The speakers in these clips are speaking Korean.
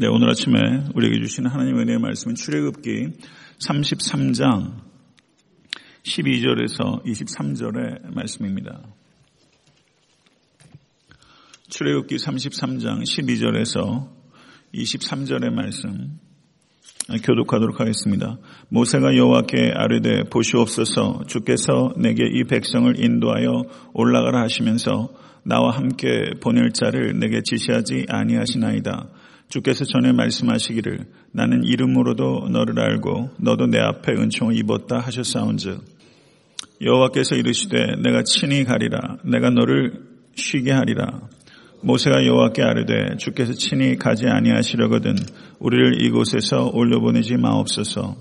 네, 오늘 아침에 우리에게 주신 하나님의 은혜의 말씀은 출애굽기 33장 12절에서 23절의 말씀입니다. 출애굽기 33장 12절에서 23절의 말씀 교독하도록 하겠습니다. 모세가 여호와께 아뢰되 보시옵소서 주께서 내게 이 백성을 인도하여 올라가라 하시면서 나와 함께 보낼 자를 내게 지시하지 아니하시나이다. 주께서 전에 말씀하시기를 나는 이름으로도 너를 알고 너도 내 앞에 은총을 입었다 하셨사온즉 여호와께서 이르시되 내가 친히 가리라 내가 너를 쉬게 하리라. 모세가 여호와께 아뢰되 주께서 친히 가지 아니하시려거든 우리를 이곳에서 올려보내지 마옵소서.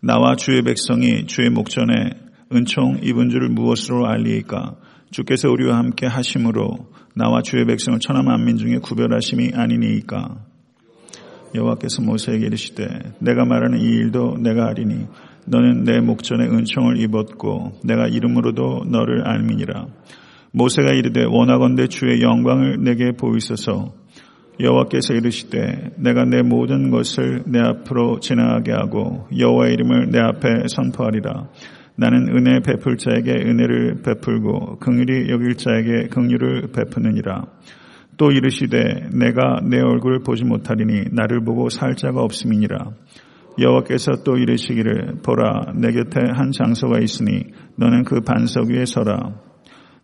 나와 주의 백성이 주의 목전에 은총 입은 줄을 무엇으로 알리이까 주께서 우리와 함께 하심으로 나와 주의 백성을 천하 만민 중에 구별하심이 아니니이까. 여호와께서 모세에게 이르시되 내가 말하는 이 일도 내가 아리니 너는 내 목전에 은총을 입었고 내가 이름으로도 너를 알미니라. 모세가 이르되 원하건대 주의 영광을 내게 보이소서. 여호와께서 이르시되 내가 내 모든 것을 내 앞으로 지나가게 하고 여호와의 이름을 내 앞에 선포하리라 나는 은혜 베풀 자에게 은혜를 베풀고 긍휼히 여길 자에게 긍휼을 베푸느니라. 또 이르시되 내가 내 얼굴을 보지 못하리니 나를 보고 살 자가 없음이니라. 여호와께서 또 이르시기를 보라 내 곁에 한 장소가 있으니 너는 그 반석 위에 서라.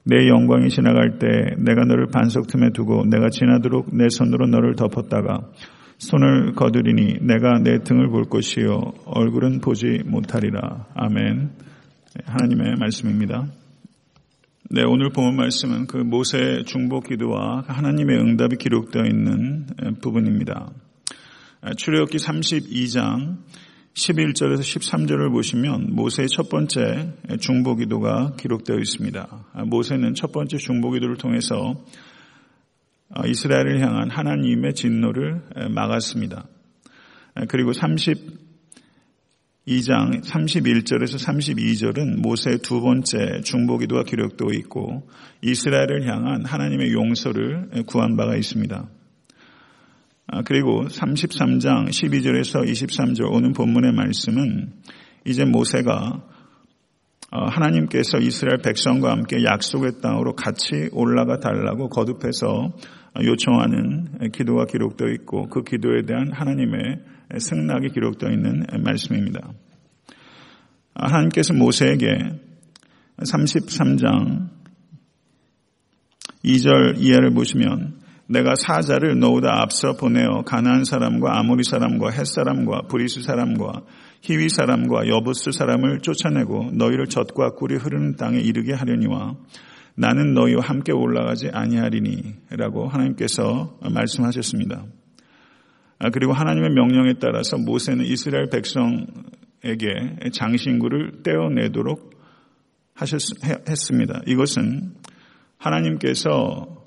내 영광이 지나갈 때 내가 너를 반석 틈에 두고 내가 지나도록 내 손으로 너를 덮었다가 손을 거두리니 내가 내 등을 볼 것이요 얼굴은 보지 못하리라. 아멘. 하나님의 말씀입니다. 네, 오늘 본 말씀은 그 모세 중보 기도와 하나님의 응답이 기록되어 있는 부분입니다. 출애굽기 32장 11절에서 13절을 보시면 모세의 첫 번째 중보 기도가 기록되어 있습니다. 모세는 첫 번째 중보 기도를 통해서 이스라엘을 향한 하나님의 진노를 막았습니다. 그리고 30 2장 31절에서 32절은 모세의 두 번째 중보기도가 기록되어 있고 이스라엘을 향한 하나님의 용서를 구한 바가 있습니다. 아, 그리고 33장 12절에서 23절 오는 본문의 말씀은 이제 모세가 어, 하나님께서 이스라엘 백성과 함께 약속의 땅으로 같이 올라가 달라고 거듭해서 요청하는 기도가 기록되어 있고 그 기도에 대한 하나님의 승낙이 기록되어 있는 말씀입니다. 하나님께서 모세에게 33장 2절 이하를 보시면 내가 사자를 너보다 앞서 보내어 가나안 사람과 아모리 사람과 햇 사람과 브리스 사람과 히위 사람과 여부스 사람을 쫓아내고 너희를 젖과 꿀이 흐르는 땅에 이르게 하려니와 나는 너희와 함께 올라가지 아니하리니라고 하나님께서 말씀하셨습니다. 아, 그리고 하나님의 명령에 따라서 모세는 이스라엘 백성에게 장신구를 떼어내도록 하셨, 했습니다. 이것은 하나님께서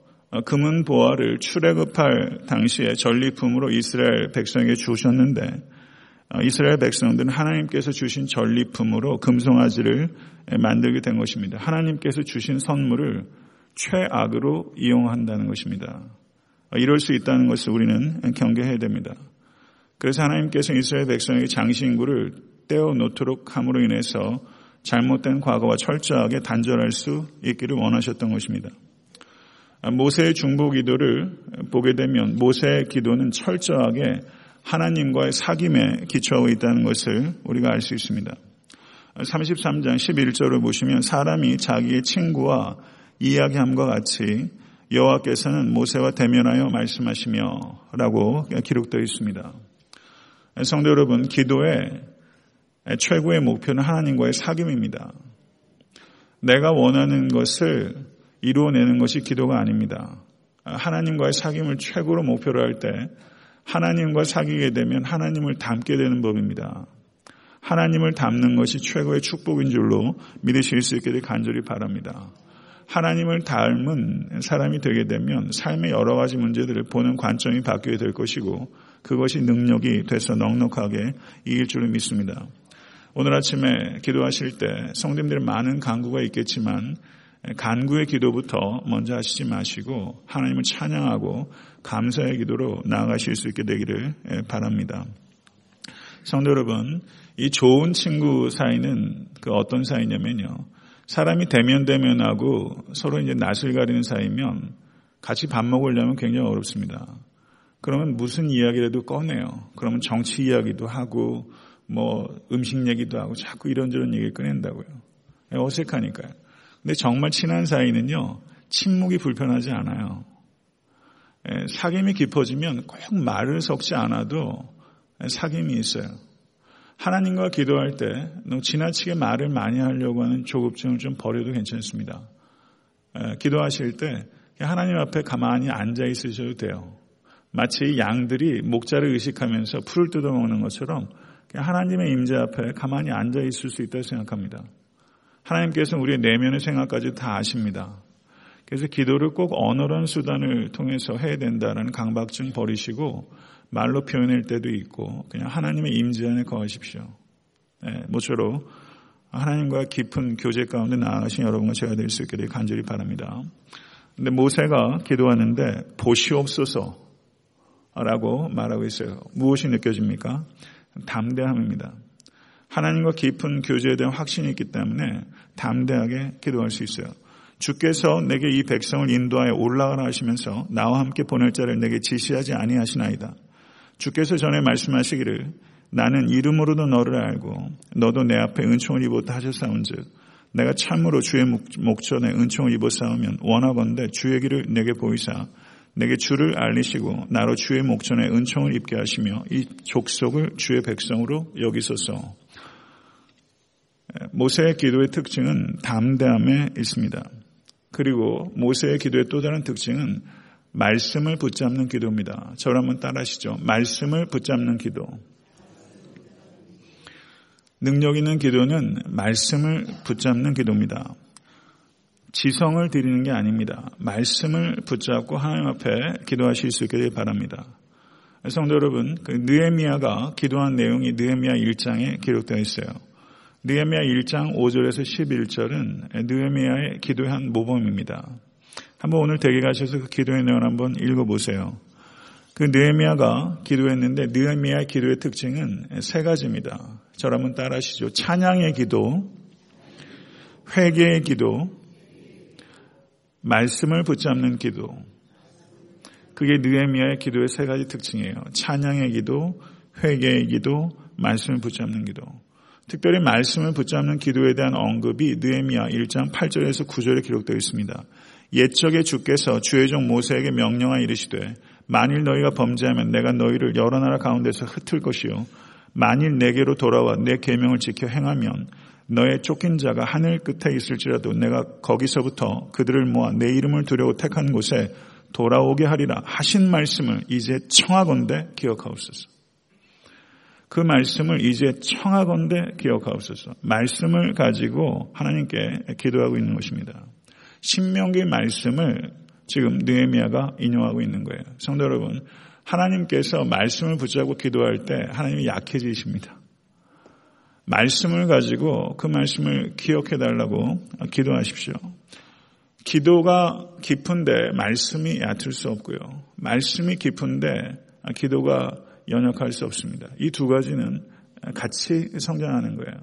금은 보화를 출애굽할 당시에 전리품으로 이스라엘 백성에게 주셨는데 어, 이스라엘 백성들은 하나님께서 주신 전리품으로 금송아지를 만들게 된 것입니다. 하나님께서 주신 선물을 최악으로 이용한다는 것입니다. 이럴 수 있다는 것을 우리는 경계해야 됩니다. 그래서 하나님께서 이스라엘 백성에게 장신구를 떼어 놓도록 함으로 인해서 잘못된 과거와 철저하게 단절할 수 있기를 원하셨던 것입니다. 모세의 중보 기도를 보게 되면 모세의 기도는 철저하게 하나님과의 사귐에 기초하고 있다는 것을 우리가 알 수 있습니다. 33장 11절을 보시면 사람이 자기의 친구와 이야기함과 같이 여호와께서는 모세와 대면하여 말씀하시며 라고 기록되어 있습니다. 성도 여러분, 기도의 최고의 목표는 하나님과의 사귐입니다. 내가 원하는 것을 이루어내는 것이 기도가 아닙니다. 하나님과의 사귐을 최고로 목표로 할 때 하나님과 사귀게 되면 하나님을 닮게 되는 법입니다. 하나님을 닮는 것이 최고의 축복인 줄로 믿으실 수 있게 되 간절히 바랍니다. 하나님을 닮은 사람이 되게 되면 삶의 여러 가지 문제들을 보는 관점이 바뀌게 될 것이고 그것이 능력이 돼서 넉넉하게 이길 줄을 믿습니다. 오늘 아침에 기도하실 때 성도님들 많은 강구가 있겠지만 간구의 기도부터 먼저 하시지 마시고 하나님을 찬양하고 감사의 기도로 나아가실 수 있게 되기를 바랍니다. 성도 여러분, 이 좋은 친구 사이는 그 어떤 사이냐면요. 사람이 대면 대면하고 서로 이제 낯을 가리는 사이면 같이 밥 먹으려면 굉장히 어렵습니다. 그러면 무슨 이야기라도 꺼내요. 그러면 정치 이야기도 하고 뭐 음식 얘기도 하고 자꾸 이런저런 얘기를 꺼낸다고요. 어색하니까요. 근데 정말 친한 사이는요. 침묵이 불편하지 않아요. 사귐이 깊어지면 꼭 말을 섞지 않아도 사귐이 있어요. 하나님과 기도할 때 너무 지나치게 말을 많이 하려고 하는 조급증을 좀 버려도 괜찮습니다. 기도하실 때 하나님 앞에 가만히 앉아 있으셔도 돼요. 마치 양들이 목자를 의식하면서 풀을 뜯어먹는 것처럼 하나님의 임재 앞에 가만히 앉아 있을 수 있다고 생각합니다. 하나님께서 우리의 내면의 생각까지 다 아십니다. 그래서 기도를 꼭 언어란 수단을 통해서 해야 된다는 강박증 버리시고 말로 표현할 때도 있고 그냥 하나님의 임재 안에 거하십시오. 네, 모쪼록 하나님과 깊은 교제 가운데 나아가신 여러분과 제가 될수 되길 간절히 바랍니다. 근데 모세가 기도하는데 보시옵소서 라고 말하고 있어요. 무엇이 느껴집니까? 담대함입니다. 하나님과 깊은 교제에 대한 확신이 있기 때문에 담대하게 기도할 수 있어요. 주께서 내게 이 백성을 인도하여 올라가라 하시면서 나와 함께 보낼 자를 내게 지시하지 아니하시나이다. 주께서 전에 말씀하시기를 나는 이름으로도 너를 알고 너도 내 앞에 은총을 입었다 하셨사온즉 내가 참으로 주의 목전에 은총을 입었사오면 원하건대 주의 길을 내게 보이사 내게 주를 알리시고 나로 주의 목전에 은총을 입게 하시며 이 족속을 주의 백성으로 여기소서. 모세의 기도의 특징은 담대함에 있습니다. 그리고 모세의 기도의 또 다른 특징은 말씀을 붙잡는 기도입니다. 저를 한번 따라하시죠. 말씀을 붙잡는 기도. 능력 있는 기도는 말씀을 붙잡는 기도입니다. 지성을 드리는 게 아닙니다. 말씀을 붙잡고 하나님 앞에 기도하실 수 있게 바랍니다. 성도 여러분, 그 느에미아가 기도한 내용이 느에미아 1장에 기록되어 있어요. 느에미아 1장 5절에서 11절은 느에미아의 기도의 한 모범입니다. 한번 오늘 댁에 가셔서 그 기도의 내용을 한번 읽어보세요. 그 느에미아가 기도했는데 느에미아의 기도의 특징은 세 가지입니다. 한번 따라하시죠. 찬양의 기도, 회개의 기도, 말씀을 붙잡는 기도. 그게 느헤미야의 기도의 세 가지 특징이에요. 찬양의 기도, 회개의 기도, 말씀을 붙잡는 기도. 특별히 말씀을 붙잡는 기도에 대한 언급이 느헤미야 1장 8절에서 9절에 기록되어 있습니다. 옛적에 주께서 주의 종 모세에게 명령하 이르시되 만일 너희가 범죄하면 내가 너희를 여러 나라 가운데서 흩을 것이요 만일 내게로 돌아와 내 계명을 지켜 행하면 너의 쫓긴 자가 하늘 끝에 있을지라도 내가 거기서부터 그들을 모아 내 이름을 두려워 택한 곳에 돌아오게 하리라 하신 말씀을 이제 청하건대 기억하옵소서. 그 말씀을 이제 청하건대 기억하옵소서. 말씀을 가지고 하나님께 기도하고 있는 것입니다. 신명기 말씀을 지금 느헤미야가 인용하고 있는 거예요. 성도 여러분, 하나님께서 말씀을 붙잡고 기도할 때 하나님이 약해지십니다. 말씀을 가지고 그 말씀을 기억해 달라고 기도하십시오. 기도가 깊은데 말씀이 얕을 수 없고요. 말씀이 깊은데 기도가 연약할 수 없습니다. 이 두 가지는 같이 성장하는 거예요.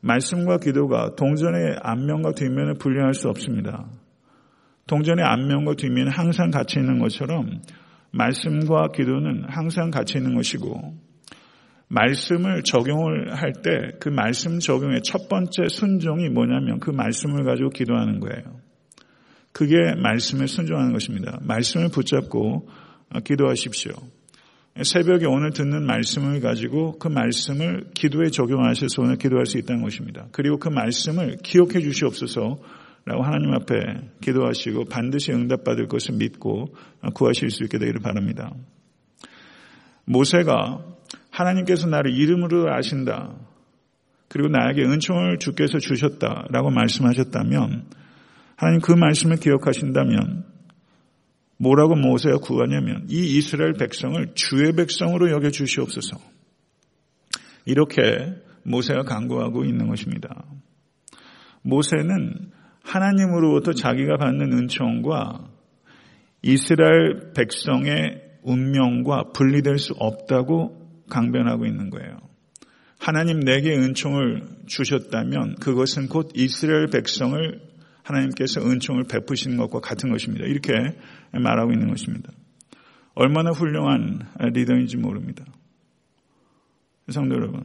말씀과 기도가 동전의 앞면과 뒷면을 분리할 수 없습니다. 동전의 앞면과 뒷면은 항상 같이 있는 것처럼 말씀과 기도는 항상 같이 있는 것이고 말씀을 적용을 할 때 그 말씀 적용의 첫 번째 순종이 뭐냐면 그 말씀을 가지고 기도하는 거예요. 그게 말씀에 순종하는 것입니다. 말씀을 붙잡고 기도하십시오. 새벽에 오늘 듣는 말씀을 가지고 그 말씀을 기도에 적용하셔서 오늘 기도할 수 있다는 것입니다. 그리고 그 말씀을 기억해 주시옵소서 라고 하나님 앞에 기도하시고 반드시 응답받을 것을 믿고 구하실 수 있게 되기를 바랍니다. 모세가 하나님께서 나를 이름으로 아신다. 그리고 나에게 은총을 주께서 주셨다라고 말씀하셨다면 하나님 그 말씀을 기억하신다면 뭐라고 모세가 구하냐면 이 이스라엘 백성을 주의 백성으로 여겨 주시옵소서. 이렇게 모세가 간구하고 있는 것입니다. 모세는 하나님으로부터 자기가 받는 은총과 이스라엘 백성의 운명과 분리될 수 없다고 강변하고 있는 거예요. 하나님 내게 은총을 주셨다면 그것은 곧 이스라엘 백성을 하나님께서 은총을 베푸시는 것과 같은 것입니다. 이렇게 말하고 있는 것입니다. 얼마나 훌륭한 리더인지 모릅니다. 성도 여러분,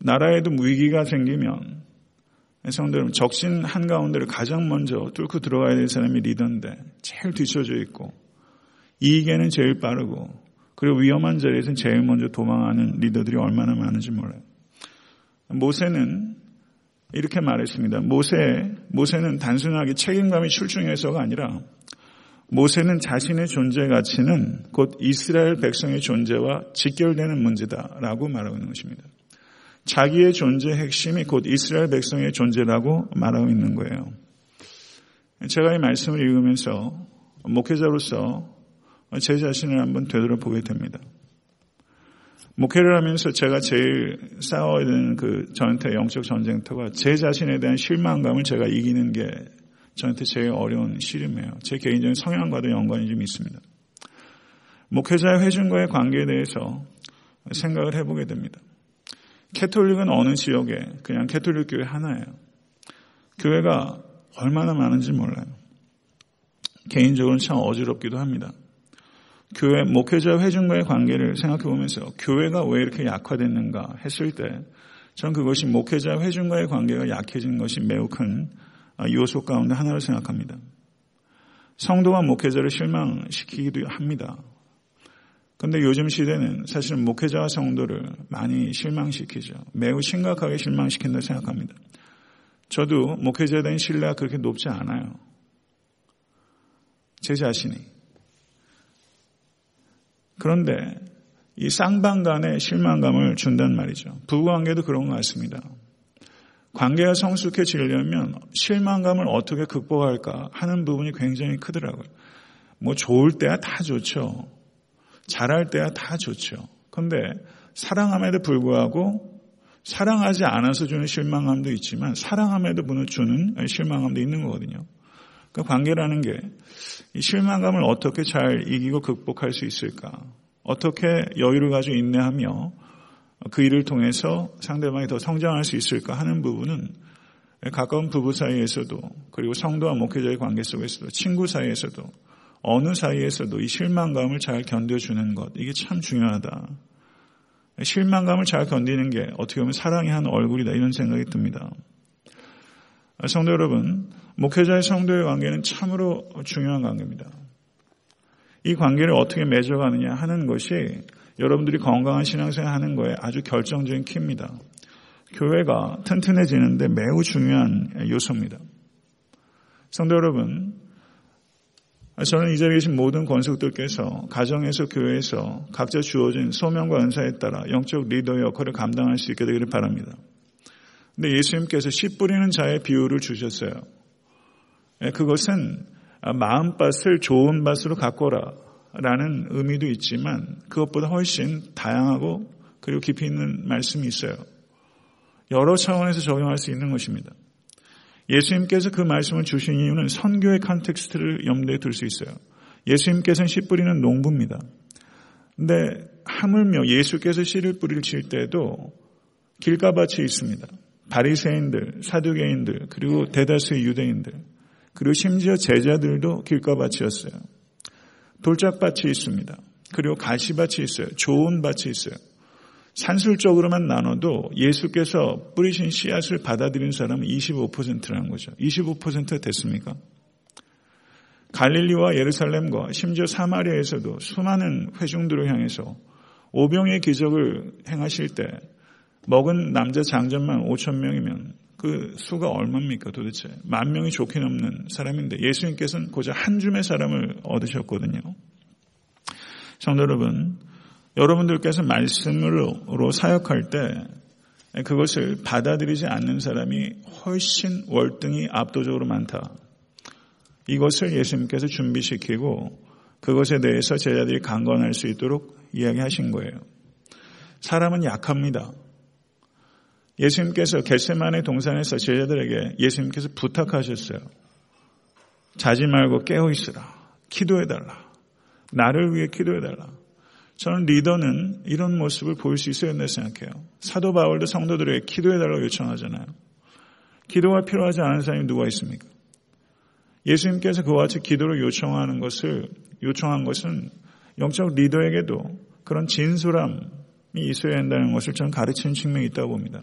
나라에도 위기가 생기면 성도 여러분, 적신 한가운데를 가장 먼저 뚫고 들어가야 될 사람이 리더인데 제일 뒤쳐져 있고 이익에는 제일 빠르고 그리고 위험한 자리에서는 제일 먼저 도망하는 리더들이 얼마나 많은지 몰라요. 모세는 이렇게 말했습니다. 모세, 모세는 단순하게 책임감이 출중해서가 아니라 모세는 자신의 존재 가치는 곧 이스라엘 백성의 존재와 직결되는 문제다라고 말하고 있는 것입니다. 자기의 존재 핵심이 곧 이스라엘 백성의 존재라고 말하고 있는 거예요. 제가 이 말씀을 읽으면서 목회자로서 제 자신을 한번 되돌아보게 됩니다. 목회를 하면서 제가 제일 싸워야 되는 그 저한테 영적 전쟁터가 제 자신에 대한 실망감을 제가 이기는 게 저한테 제일 어려운 시름이에요. 제 개인적인 성향과도 연관이 좀 있습니다. 목회자의 회중과의 관계에 대해서 생각을 해보게 됩니다. 캐톨릭은 어느 지역에 그냥 캐톨릭 교회 하나예요. 교회가 얼마나 많은지 몰라요. 개인적으로는 참 어지럽기도 합니다. 교회 목회자 회중과의 관계를 생각해 보면서 교회가 왜 이렇게 약화됐는가 했을 때 저는 그것이 목회자 회중과의 관계가 약해진 것이 매우 큰 요소 가운데 하나를 생각합니다. 성도가 목회자를 실망시키기도 합니다. 그런데 요즘 시대는 사실 목회자와 성도를 많이 실망시키죠. 매우 심각하게 실망시킨다 생각합니다. 저도 목회자에 대한 신뢰가 그렇게 높지 않아요. 제 자신이. 그런데 이 쌍방간의 실망감을 준단 말이죠. 부부관계도 그런 것 같습니다. 관계가 성숙해지려면 실망감을 어떻게 극복할까 하는 부분이 굉장히 크더라고요. 뭐 좋을 때야 다 좋죠. 잘할 때야 다 좋죠. 그런데 사랑함에도 불구하고 사랑하지 않아서 주는 실망감도 있지만 사랑함에도 주는 실망감도 있는 거거든요. 그 관계라는 게이 실망감을 어떻게 잘 이기고 극복할 수 있을까? 어떻게 여유를 가지고 인내하며 그 일을 통해서 상대방이 더 성장할 수 있을까 하는 부분은 가까운 부부 사이에서도 그리고 성도와 목회자의 관계 속에서도 친구 사이에서도 어느 사이에서도 이 실망감을 잘 견뎌주는 것 이게 참 중요하다. 실망감을 잘 견디는 게 어떻게 보면 사랑의 한 얼굴이다 이런 생각이 듭니다. 성도 여러분, 목회자의 성도의 관계는 참으로 중요한 관계입니다. 이 관계를 어떻게 맺어가느냐 하는 것이 여러분들이 건강한 신앙생활 하는 거에 아주 결정적인 키입니다. 교회가 튼튼해지는데 매우 중요한 요소입니다. 성도 여러분, 저는 이 자리에 계신 모든 권속들께서 가정에서 교회에서 각자 주어진 소명과 은사에 따라 영적 리더 역할을 감당할 수 있게 되기를 바랍니다. 근데 예수님께서 씨 뿌리는 자의 비유를 주셨어요. 예, 그것은 마음밭을 좋은 밭으로 가꿔라 라는 의미도 있지만 그것보다 훨씬 다양하고 그리고 깊이 있는 말씀이 있어요. 여러 차원에서 적용할 수 있는 것입니다. 예수님께서 그 말씀을 주신 이유는 선교의 context를 염두에 둘 수 있어요. 예수님께서는 씨 뿌리는 농부입니다. 근데 하물며 예수께서 씨를 뿌리를 칠 때도 길가밭이 있습니다. 바리새인들, 사두개인들, 그리고 대다수의 유대인들, 그리고 심지어 제자들도 길가밭이었어요. 돌짝밭이 있습니다. 그리고 가시밭이 있어요. 좋은 밭이 있어요. 산술적으로만 나눠도 예수께서 뿌리신 씨앗을 받아들인 사람은 25%라는 거죠. 25% 됐습니까? 갈릴리와 예루살렘과 심지어 사마리아에서도 수많은 회중들을 향해서 오병의 기적을 행하실 때 먹은 남자 장전만 5천 명이면 그 수가 얼마입니까 도대체? 만 명이 좋게 넘는 사람인데 예수님께서는 고작 한 줌의 사람을 얻으셨거든요. 성도 여러분, 여러분들께서 말씀으로 사역할 때 그것을 받아들이지 않는 사람이 훨씬 월등히 압도적으로 많다. 이것을 예수님께서 준비시키고 그것에 대해서 제자들이 강건할 수 있도록 이야기하신 거예요. 사람은 약합니다. 예수님께서 겟세만의 동산에서 제자들에게 예수님께서 부탁하셨어요. 자지 말고 깨어 있으라. 기도해달라. 나를 위해 기도해달라. 저는 리더는 이런 모습을 보일 수 있어야 된다고 생각해요. 사도 바울도 성도들에게 기도해달라고 요청하잖아요. 기도가 필요하지 않은 사람이 누가 있습니까? 예수님께서 그와 같이 기도를 요청하는 것을, 요청한 것은 영적 리더에게도 그런 진솔함이 있어야 한다는 것을 저는 가르치는 측면이 있다고 봅니다.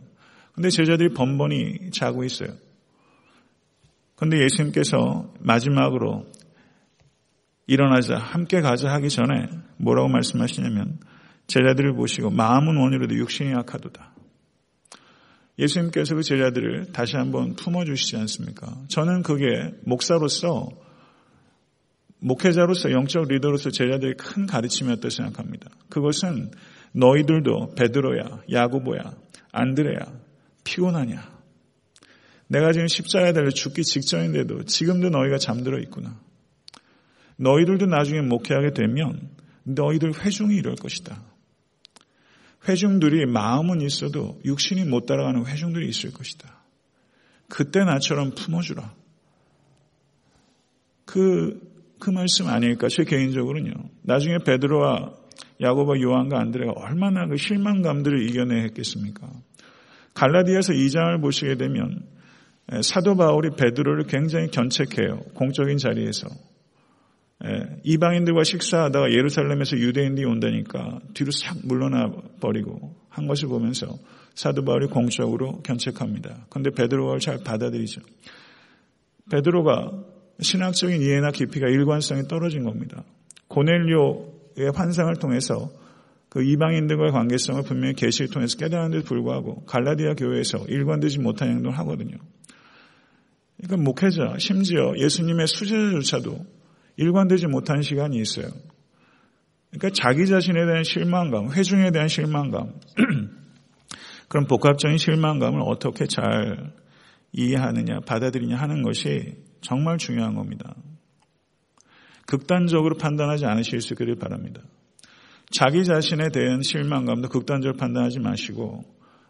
근데 제자들이 번번이 자고 있어요. 근데 예수님께서 마지막으로 일어나자 함께 가자 하기 전에 뭐라고 말씀하시냐면 제자들을 보시고 마음은 원이로도 육신이 약하도다. 예수님께서 그 제자들을 다시 한번 품어주시지 않습니까? 저는 그게 목사로서 목회자로서 영적 리더로서 제자들이 큰 가르침이었다고 생각합니다. 그것은 너희들도 베드로야, 야구보야, 안드레야, 피곤하냐? 내가 지금 십자가에 달려 죽기 직전인데도 지금도 너희가 잠들어 있구나. 너희들도 나중에 목회하게 되면 너희들 회중이 이럴 것이다. 회중들이 마음은 있어도 육신이 못 따라가는 회중들이 있을 것이다. 그때 나처럼 품어주라. 그, 그 말씀 아닐까, 제 개인적으로는요. 나중에 베드로와 야고보 요한과 안드레가 얼마나 그 실망감들을 이겨내했겠습니까? 갈라디아서 2장을 보시게 되면 사도 바울이 베드로를 굉장히 견책해요. 공적인 자리에서. 이방인들과 식사하다가 예루살렘에서 유대인들이 온다니까 뒤로 싹 물러나 버리고 한 것을 보면서 사도 바울이 공적으로 견책합니다. 그런데 베드로가 잘 받아들이죠. 베드로가 신학적인 이해나 깊이가 일관성이 떨어진 겁니다. 고넬료의 환상을 통해서 그 이방인들과의 관계성을 분명히 계시를 통해서 깨달았는데도 불구하고 갈라디아 교회에서 일관되지 못한 행동을 하거든요. 그러니까 목회자, 심지어 예수님의 수제자조차도 일관되지 못한 시간이 있어요. 그러니까 자기 자신에 대한 실망감, 회중에 대한 실망감, 그런 복합적인 실망감을 어떻게 잘 이해하느냐, 받아들이냐 하는 것이 정말 중요한 겁니다. 극단적으로 판단하지 않으실 수 있기를 바랍니다. 자기 자신에 대한 실망감도 극단적으로 판단하지 마시고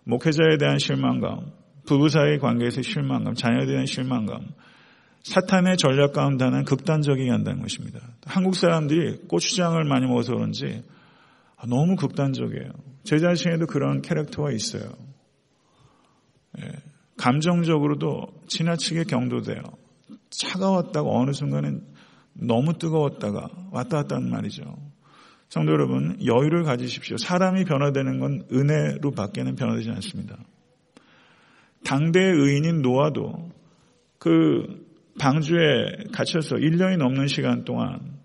목회자에 대한 실망감, 부부 사이의 관계에서 실망감, 자녀에 대한 실망감, 사탄의 전략 가운데 하나는 극단적이게 한다는 것입니다. 한국 사람들이 고추장을 많이 먹어서 그런지 너무 극단적이에요. 제 자신에도 그런 캐릭터가 있어요. 예, 감정적으로도 지나치게 경도돼요. 차가웠다가 어느 순간은 너무 뜨거웠다가 왔다 갔다 하는 말이죠. 성도 여러분, 여유를 가지십시오. 사람이 변화되는 건 은혜로 밖에는 변화되지 않습니다. 당대의 의인인 노아도 그 방주에 갇혀서 1년이 넘는 시간 동안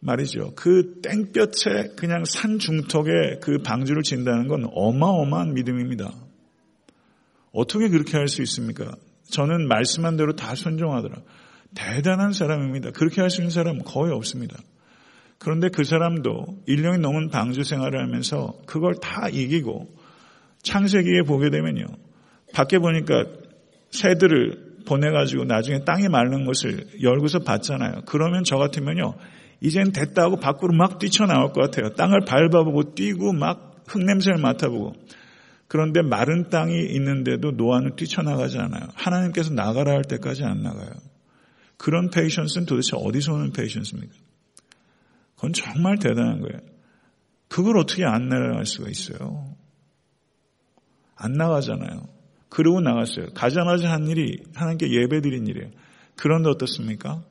말이죠. 그 땡볕에 그냥 산 중턱에 그 방주를 진다는 건 어마어마한 믿음입니다. 어떻게 그렇게 할 수 있습니까? 저는 말씀한 대로 다 순종하더라. 대단한 사람입니다. 그렇게 할 수 있는 사람 거의 없습니다. 그런데 그 사람도 1년이 넘은 방주 생활을 하면서 그걸 다 이기고 창세기에 보게 되면요. 밖에 보니까 새들을 보내가지고 나중에 땅에 마른 것을 열고서 봤잖아요. 그러면 저 같으면요. 이젠 됐다 고 밖으로 막 뛰쳐나올 것 같아요. 땅을 밟아보고 뛰고 막 흙냄새를 맡아보고. 그런데 마른 땅이 있는데도 노아는 뛰쳐나가지 않아요. 하나님께서 나가라 할 때까지 안 나가요. 그런 patience는 도대체 어디서 오는 patience입니까? 그건 정말 대단한 거예요. 그걸 어떻게 안 내려갈 수가 있어요? 안 나가잖아요. 그러고 나갔어요. 가자마자 한 일이 하나님께 예배 드린 일이에요. 그런데 어떻습니까?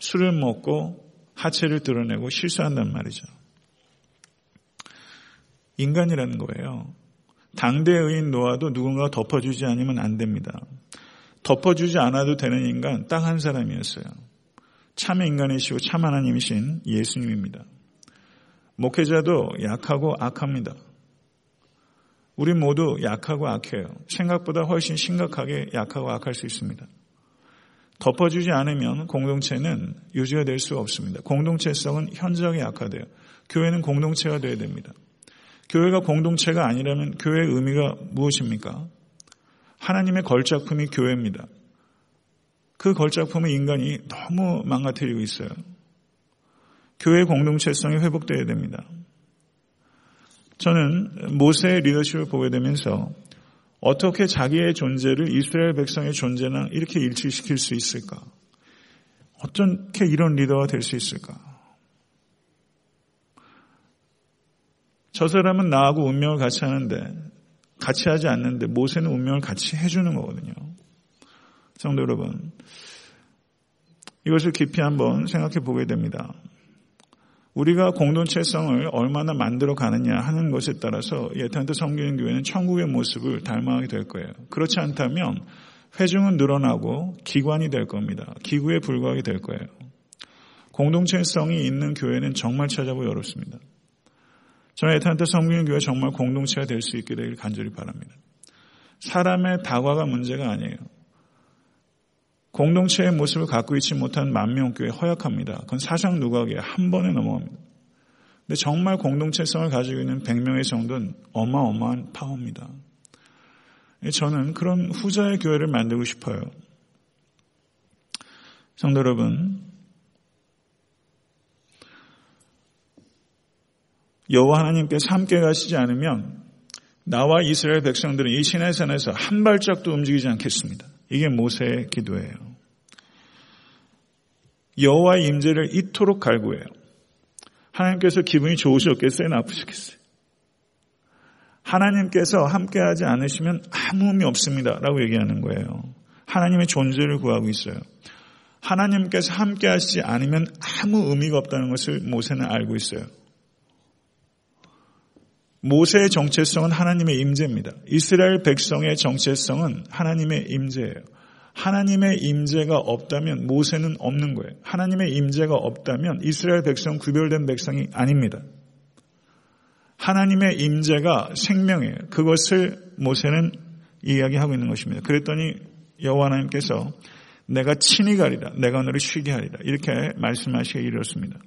술을 먹고 하체를 드러내고 실수한단 말이죠. 인간이라는 거예요. 당대 의인 노아도 누군가 덮어주지 않으면 안 됩니다. 덮어주지 않아도 되는 인간 딱 한 사람이었어요. 참의 인간이시고 참 하나님이신 예수님입니다. 목회자도 약하고 악합니다. 우리 모두 약하고 악해요. 생각보다 훨씬 심각하게 약하고 악할 수 있습니다. 덮어주지 않으면 공동체는 유지가 될 수 없습니다. 공동체성은 현저하게 약화돼요. 교회는 공동체가 되어야 됩니다. 교회가 공동체가 아니라면 교회의 의미가 무엇입니까? 하나님의 걸작품이 교회입니다. 그 걸작품을 인간이 너무 망가뜨리고 있어요. 교회 공동체성이 회복되어야 됩니다. 저는 모세의 리더십을 보게 되면서 어떻게 자기의 존재를 이스라엘 백성의 존재랑 이렇게 일치시킬 수 있을까? 어떻게 이런 리더가 될 수 있을까? 저 사람은 나하고 운명을 같이 하는데, 같이 하지 않는데, 모세는 운명을 같이 해주는 거거든요. 성도 여러분, 이것을 깊이 한번 생각해 보게 됩니다. 우리가 공동체성을 얼마나 만들어 가느냐 하는 것에 따라서 예탄트 성교인 교회는 천국의 모습을 닮아가게 될 거예요. 그렇지 않다면 회중은 늘어나고 기관이 될 겁니다. 기구에 불과하게 될 거예요. 공동체성이 있는 교회는 정말 찾아보기 어렵습니다. 저는 에탄트 성교인 교회 정말 공동체가 될 수 있게 되길 간절히 바랍니다. 사람의 다과가 문제가 아니에요. 공동체의 모습을 갖고 있지 못한 만명교회 허약합니다. 그건 사상 누각에 한 번에 넘어갑니다. 근데 정말 공동체성을 가지고 있는 100명의 정도는 어마어마한 파워입니다. 저는 그런 후자의 교회를 만들고 싶어요. 성도 여러분, 여호와 하나님께서 함께 가시지 않으면 나와 이스라엘 백성들은 이 시내산에서 한 발짝도 움직이지 않겠습니다. 이게 모세의 기도예요. 여호와의 임재를 이토록 갈구해요. 하나님께서 기분이 좋으셨겠어요? 나쁘셨겠어요? 하나님께서 함께하지 않으시면 아무 의미 없습니다. 라고 얘기하는 거예요. 하나님의 존재를 구하고 있어요. 하나님께서 함께하시지 않으면 아무 의미가 없다는 것을 모세는 알고 있어요. 모세의 정체성은 하나님의 임재입니다. 이스라엘 백성의 정체성은 하나님의 임재예요. 하나님의 임재가 없다면 모세는 없는 거예요. 하나님의 임재가 없다면 이스라엘 백성 구별된 백성이 아닙니다. 하나님의 임재가 생명이에요. 그것을 모세는 이야기하고 있는 것입니다. 그랬더니 여호와 하나님께서 내가 친히 가리라, 내가 너를 쉬게 하리라 이렇게 말씀하시게 이르렀습니다.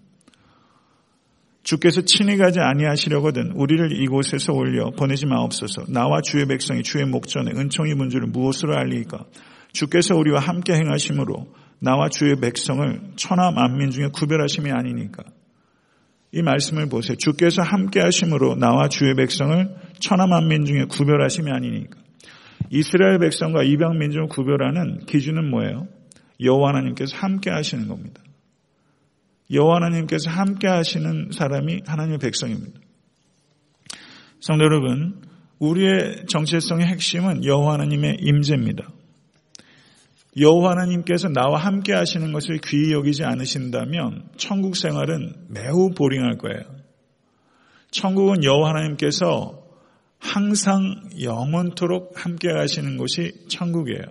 주께서 친히 가지 아니하시려거든 우리를 이곳에서 올려 보내지 마옵소서. 나와 주의 백성이 주의 목전에 은총이 문 줄을 무엇으로 알리까? 주께서 우리와 함께 행하심으로 나와 주의 백성을 천하 만민 중에 구별하심이 아니니까. 이 말씀을 보세요. 주께서 함께 하심으로 나와 주의 백성을 천하 만민 중에 구별하심이 아니니까. 이스라엘 백성과 이방 민족을 구별하는 기준은 뭐예요? 여호와 하나님께서 함께 하시는 겁니다. 여호와 하나님께서 함께 하시는 사람이 하나님의 백성입니다. 성도 여러분, 우리의 정체성의 핵심은 여호와 하나님의 임재입니다. 여호와 하나님께서 나와 함께 하시는 것을 귀히 여기지 않으신다면 천국 생활은 매우 보링할 거예요. 천국은 여호와 하나님께서 항상 영원토록 함께 하시는 곳이 천국이에요.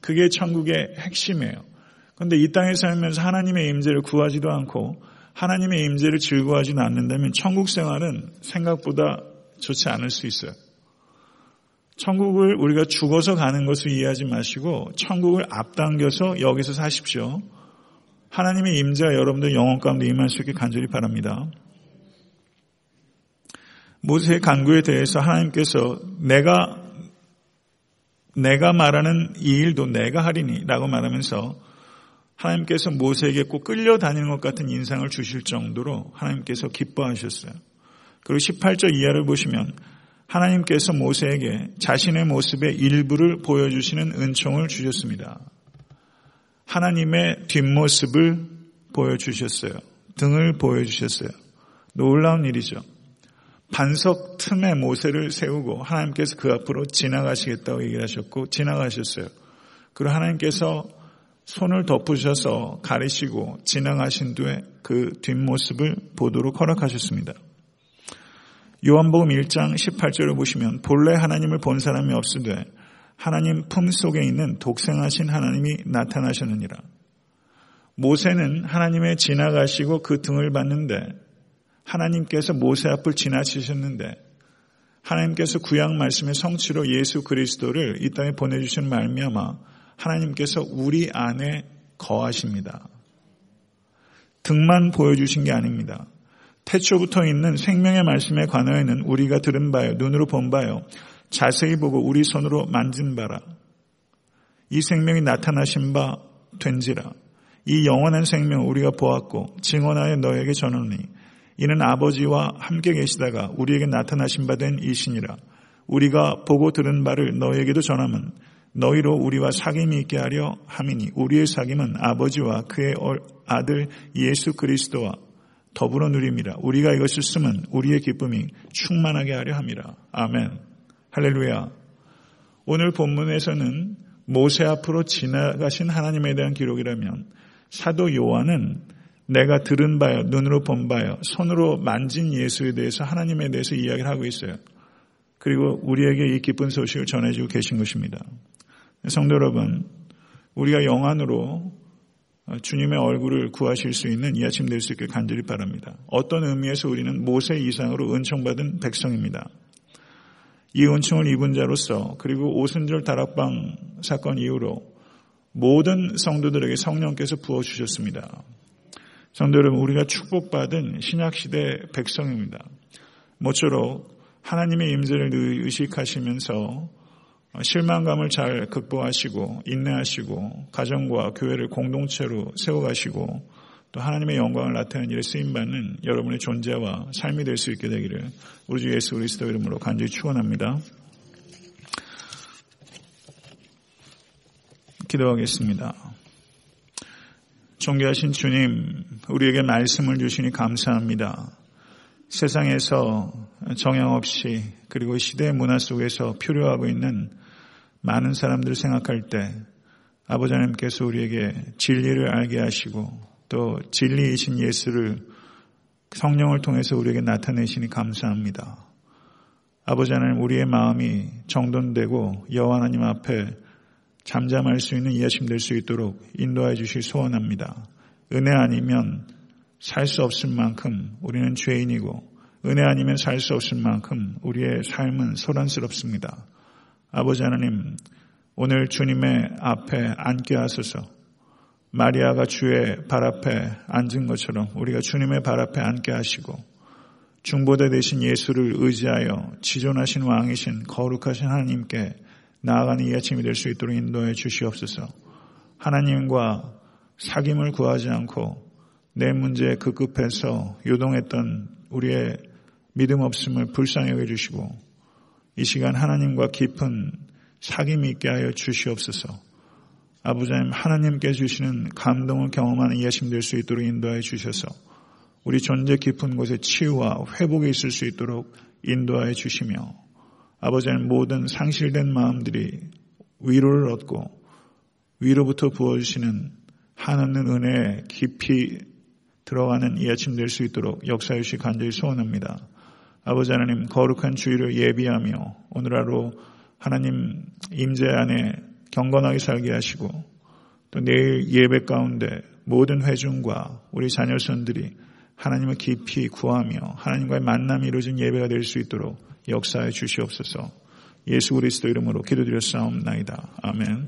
그게 천국의 핵심이에요. 그런데 이 땅에 살면서 하나님의 임재를 구하지도 않고 하나님의 임재를 즐거워하지는 않는다면 천국 생활은 생각보다 좋지 않을 수 있어요. 천국을 우리가 죽어서 가는 것을 이해하지 마시고 천국을 앞당겨서 여기서 사십시오. 하나님의 임재가 여러분들 영혼 가운데 임할 수 있게 간절히 바랍니다. 모세의 간구에 대해서 하나님께서 내가 내가 말하는 이 일도 내가 하리니 라고 말하면서 하나님께서 모세에게 꼭 끌려다니는 것 같은 인상을 주실 정도로 하나님께서 기뻐하셨어요. 그리고 18절 이하를 보시면 하나님께서 모세에게 자신의 모습의 일부를 보여주시는 은총을 주셨습니다. 하나님의 뒷모습을 보여주셨어요. 등을 보여주셨어요. 놀라운 일이죠. 반석 틈에 모세를 세우고 하나님께서 그 앞으로 지나가시겠다고 얘기를 하셨고 지나가셨어요. 그리고 하나님께서 손을 덮으셔서 가리시고 지나가신 뒤에 그 뒷모습을 보도록 허락하셨습니다. 요한복음 1장 18절을 보시면 본래 하나님을 본 사람이 없으되 하나님 품 속에 있는 독생하신 하나님이 나타나셨느니라. 모세는 하나님의 지나가시고 그 등을 봤는데 하나님께서 모세 앞을 지나치셨는데 하나님께서 구약 말씀의 성취로 예수 그리스도를 이 땅에 보내주신 말미암아 하나님께서 우리 안에 거하십니다. 등만 보여주신 게 아닙니다. 태초부터 있는 생명의 말씀에 관하여는 우리가 들은 바요, 눈으로 본 바요, 자세히 보고 우리 손으로 만진 바라. 이 생명이 나타나신 바 된지라. 이 영원한 생명 우리가 보았고 증언하여 너에게 전하니 이는 아버지와 함께 계시다가 우리에게 나타나신 바 된 이신이라. 우리가 보고 들은 바를 너에게도 전함은 너희로 우리와 사귐이 있게 하려 함이니 우리의 사귐은 아버지와 그의 아들 예수 그리스도와 더불어 누림이라 우리가 이것을 쓰면 우리의 기쁨이 충만하게 하려 함이라. 아멘. 할렐루야. 오늘 본문에서는 모세 앞으로 지나가신 하나님에 대한 기록이라면 사도 요한은 내가 들은 바요, 눈으로 본 바요, 손으로 만진 예수에 대해서 하나님에 대해서 이야기를 하고 있어요. 그리고 우리에게 이 기쁜 소식을 전해주고 계신 것입니다. 성도 여러분, 우리가 영안으로 주님의 얼굴을 구하실 수 있는 이 아침 될 수 있길 간절히 바랍니다. 어떤 의미에서 우리는 모세 이상으로 은총받은 백성입니다. 이 은총을 입은 자로서 그리고 오순절 다락방 사건 이후로 모든 성도들에게 성령께서 부어주셨습니다. 성도 여러분, 우리가 축복받은 신약시대 백성입니다. 모쪼록 하나님의 임재를 의식하시면서 실망감을 잘 극복하시고 인내하시고 가정과 교회를 공동체로 세워가시고 또 하나님의 영광을 나타내는 일에 쓰임받는 여러분의 존재와 삶이 될 수 있게 되기를 우리 주 예수 그리스도 이름으로 간절히 축원합니다. 기도하겠습니다. 존귀하신 주님, 우리에게 말씀을 주시니 감사합니다. 세상에서 정형 없이 그리고 시대의 문화 속에서 표류하고 있는 많은 사람들을 생각할 때 아버지 하나님께서 우리에게 진리를 알게 하시고 또 진리이신 예수를 성령을 통해서 우리에게 나타내시니 감사합니다. 아버지 하나님 우리의 마음이 정돈되고 여호와 하나님 앞에 잠잠할 수 있는 이해심 될 수 있도록 인도해 주실 소원합니다. 은혜 아니면 살 수 없을 만큼 우리는 죄인이고 은혜 아니면 살 수 없을 만큼 우리의 삶은 소란스럽습니다. 아버지 하나님 오늘 주님의 앞에 앉게 하소서 마리아가 주의 발 앞에 앉은 것처럼 우리가 주님의 발 앞에 앉게 하시고 중보대 되신 예수를 의지하여 지존하신 왕이신 거룩하신 하나님께 나아가는 이 아침이 될 수 있도록 인도해 주시옵소서. 하나님과 사귐을 구하지 않고 내 문제에 급급해서 요동했던 우리의 믿음 없음을 불쌍히 여겨주시고 이 시간 하나님과 깊은 사귐이 있게 하여 주시옵소서. 아버지 하나님 하나님께 주시는 감동을 경험하는 예심 될 수 있도록 인도해 주셔서 우리 존재 깊은 곳에 치유와 회복이 있을 수 있도록 인도하여 주시며 아버지 하나님 모든 상실된 마음들이 위로를 얻고 위로부터 부어주시는 하나님 은혜에 깊이 들어가는 이 아침 될 수 있도록 역사해 주시 간절히 소원합니다. 아버지 하나님 거룩한 주의를 예비하며 오늘 하루 하나님 임재 안에 경건하게 살게 하시고 또 내일 예배 가운데 모든 회중과 우리 자녀선들이 하나님을 깊이 구하며 하나님과의 만남이 이루어진 예배가 될 수 있도록 역사해 주시옵소서. 예수 그리스도 이름으로 기도드렸사옵나이다. 아멘.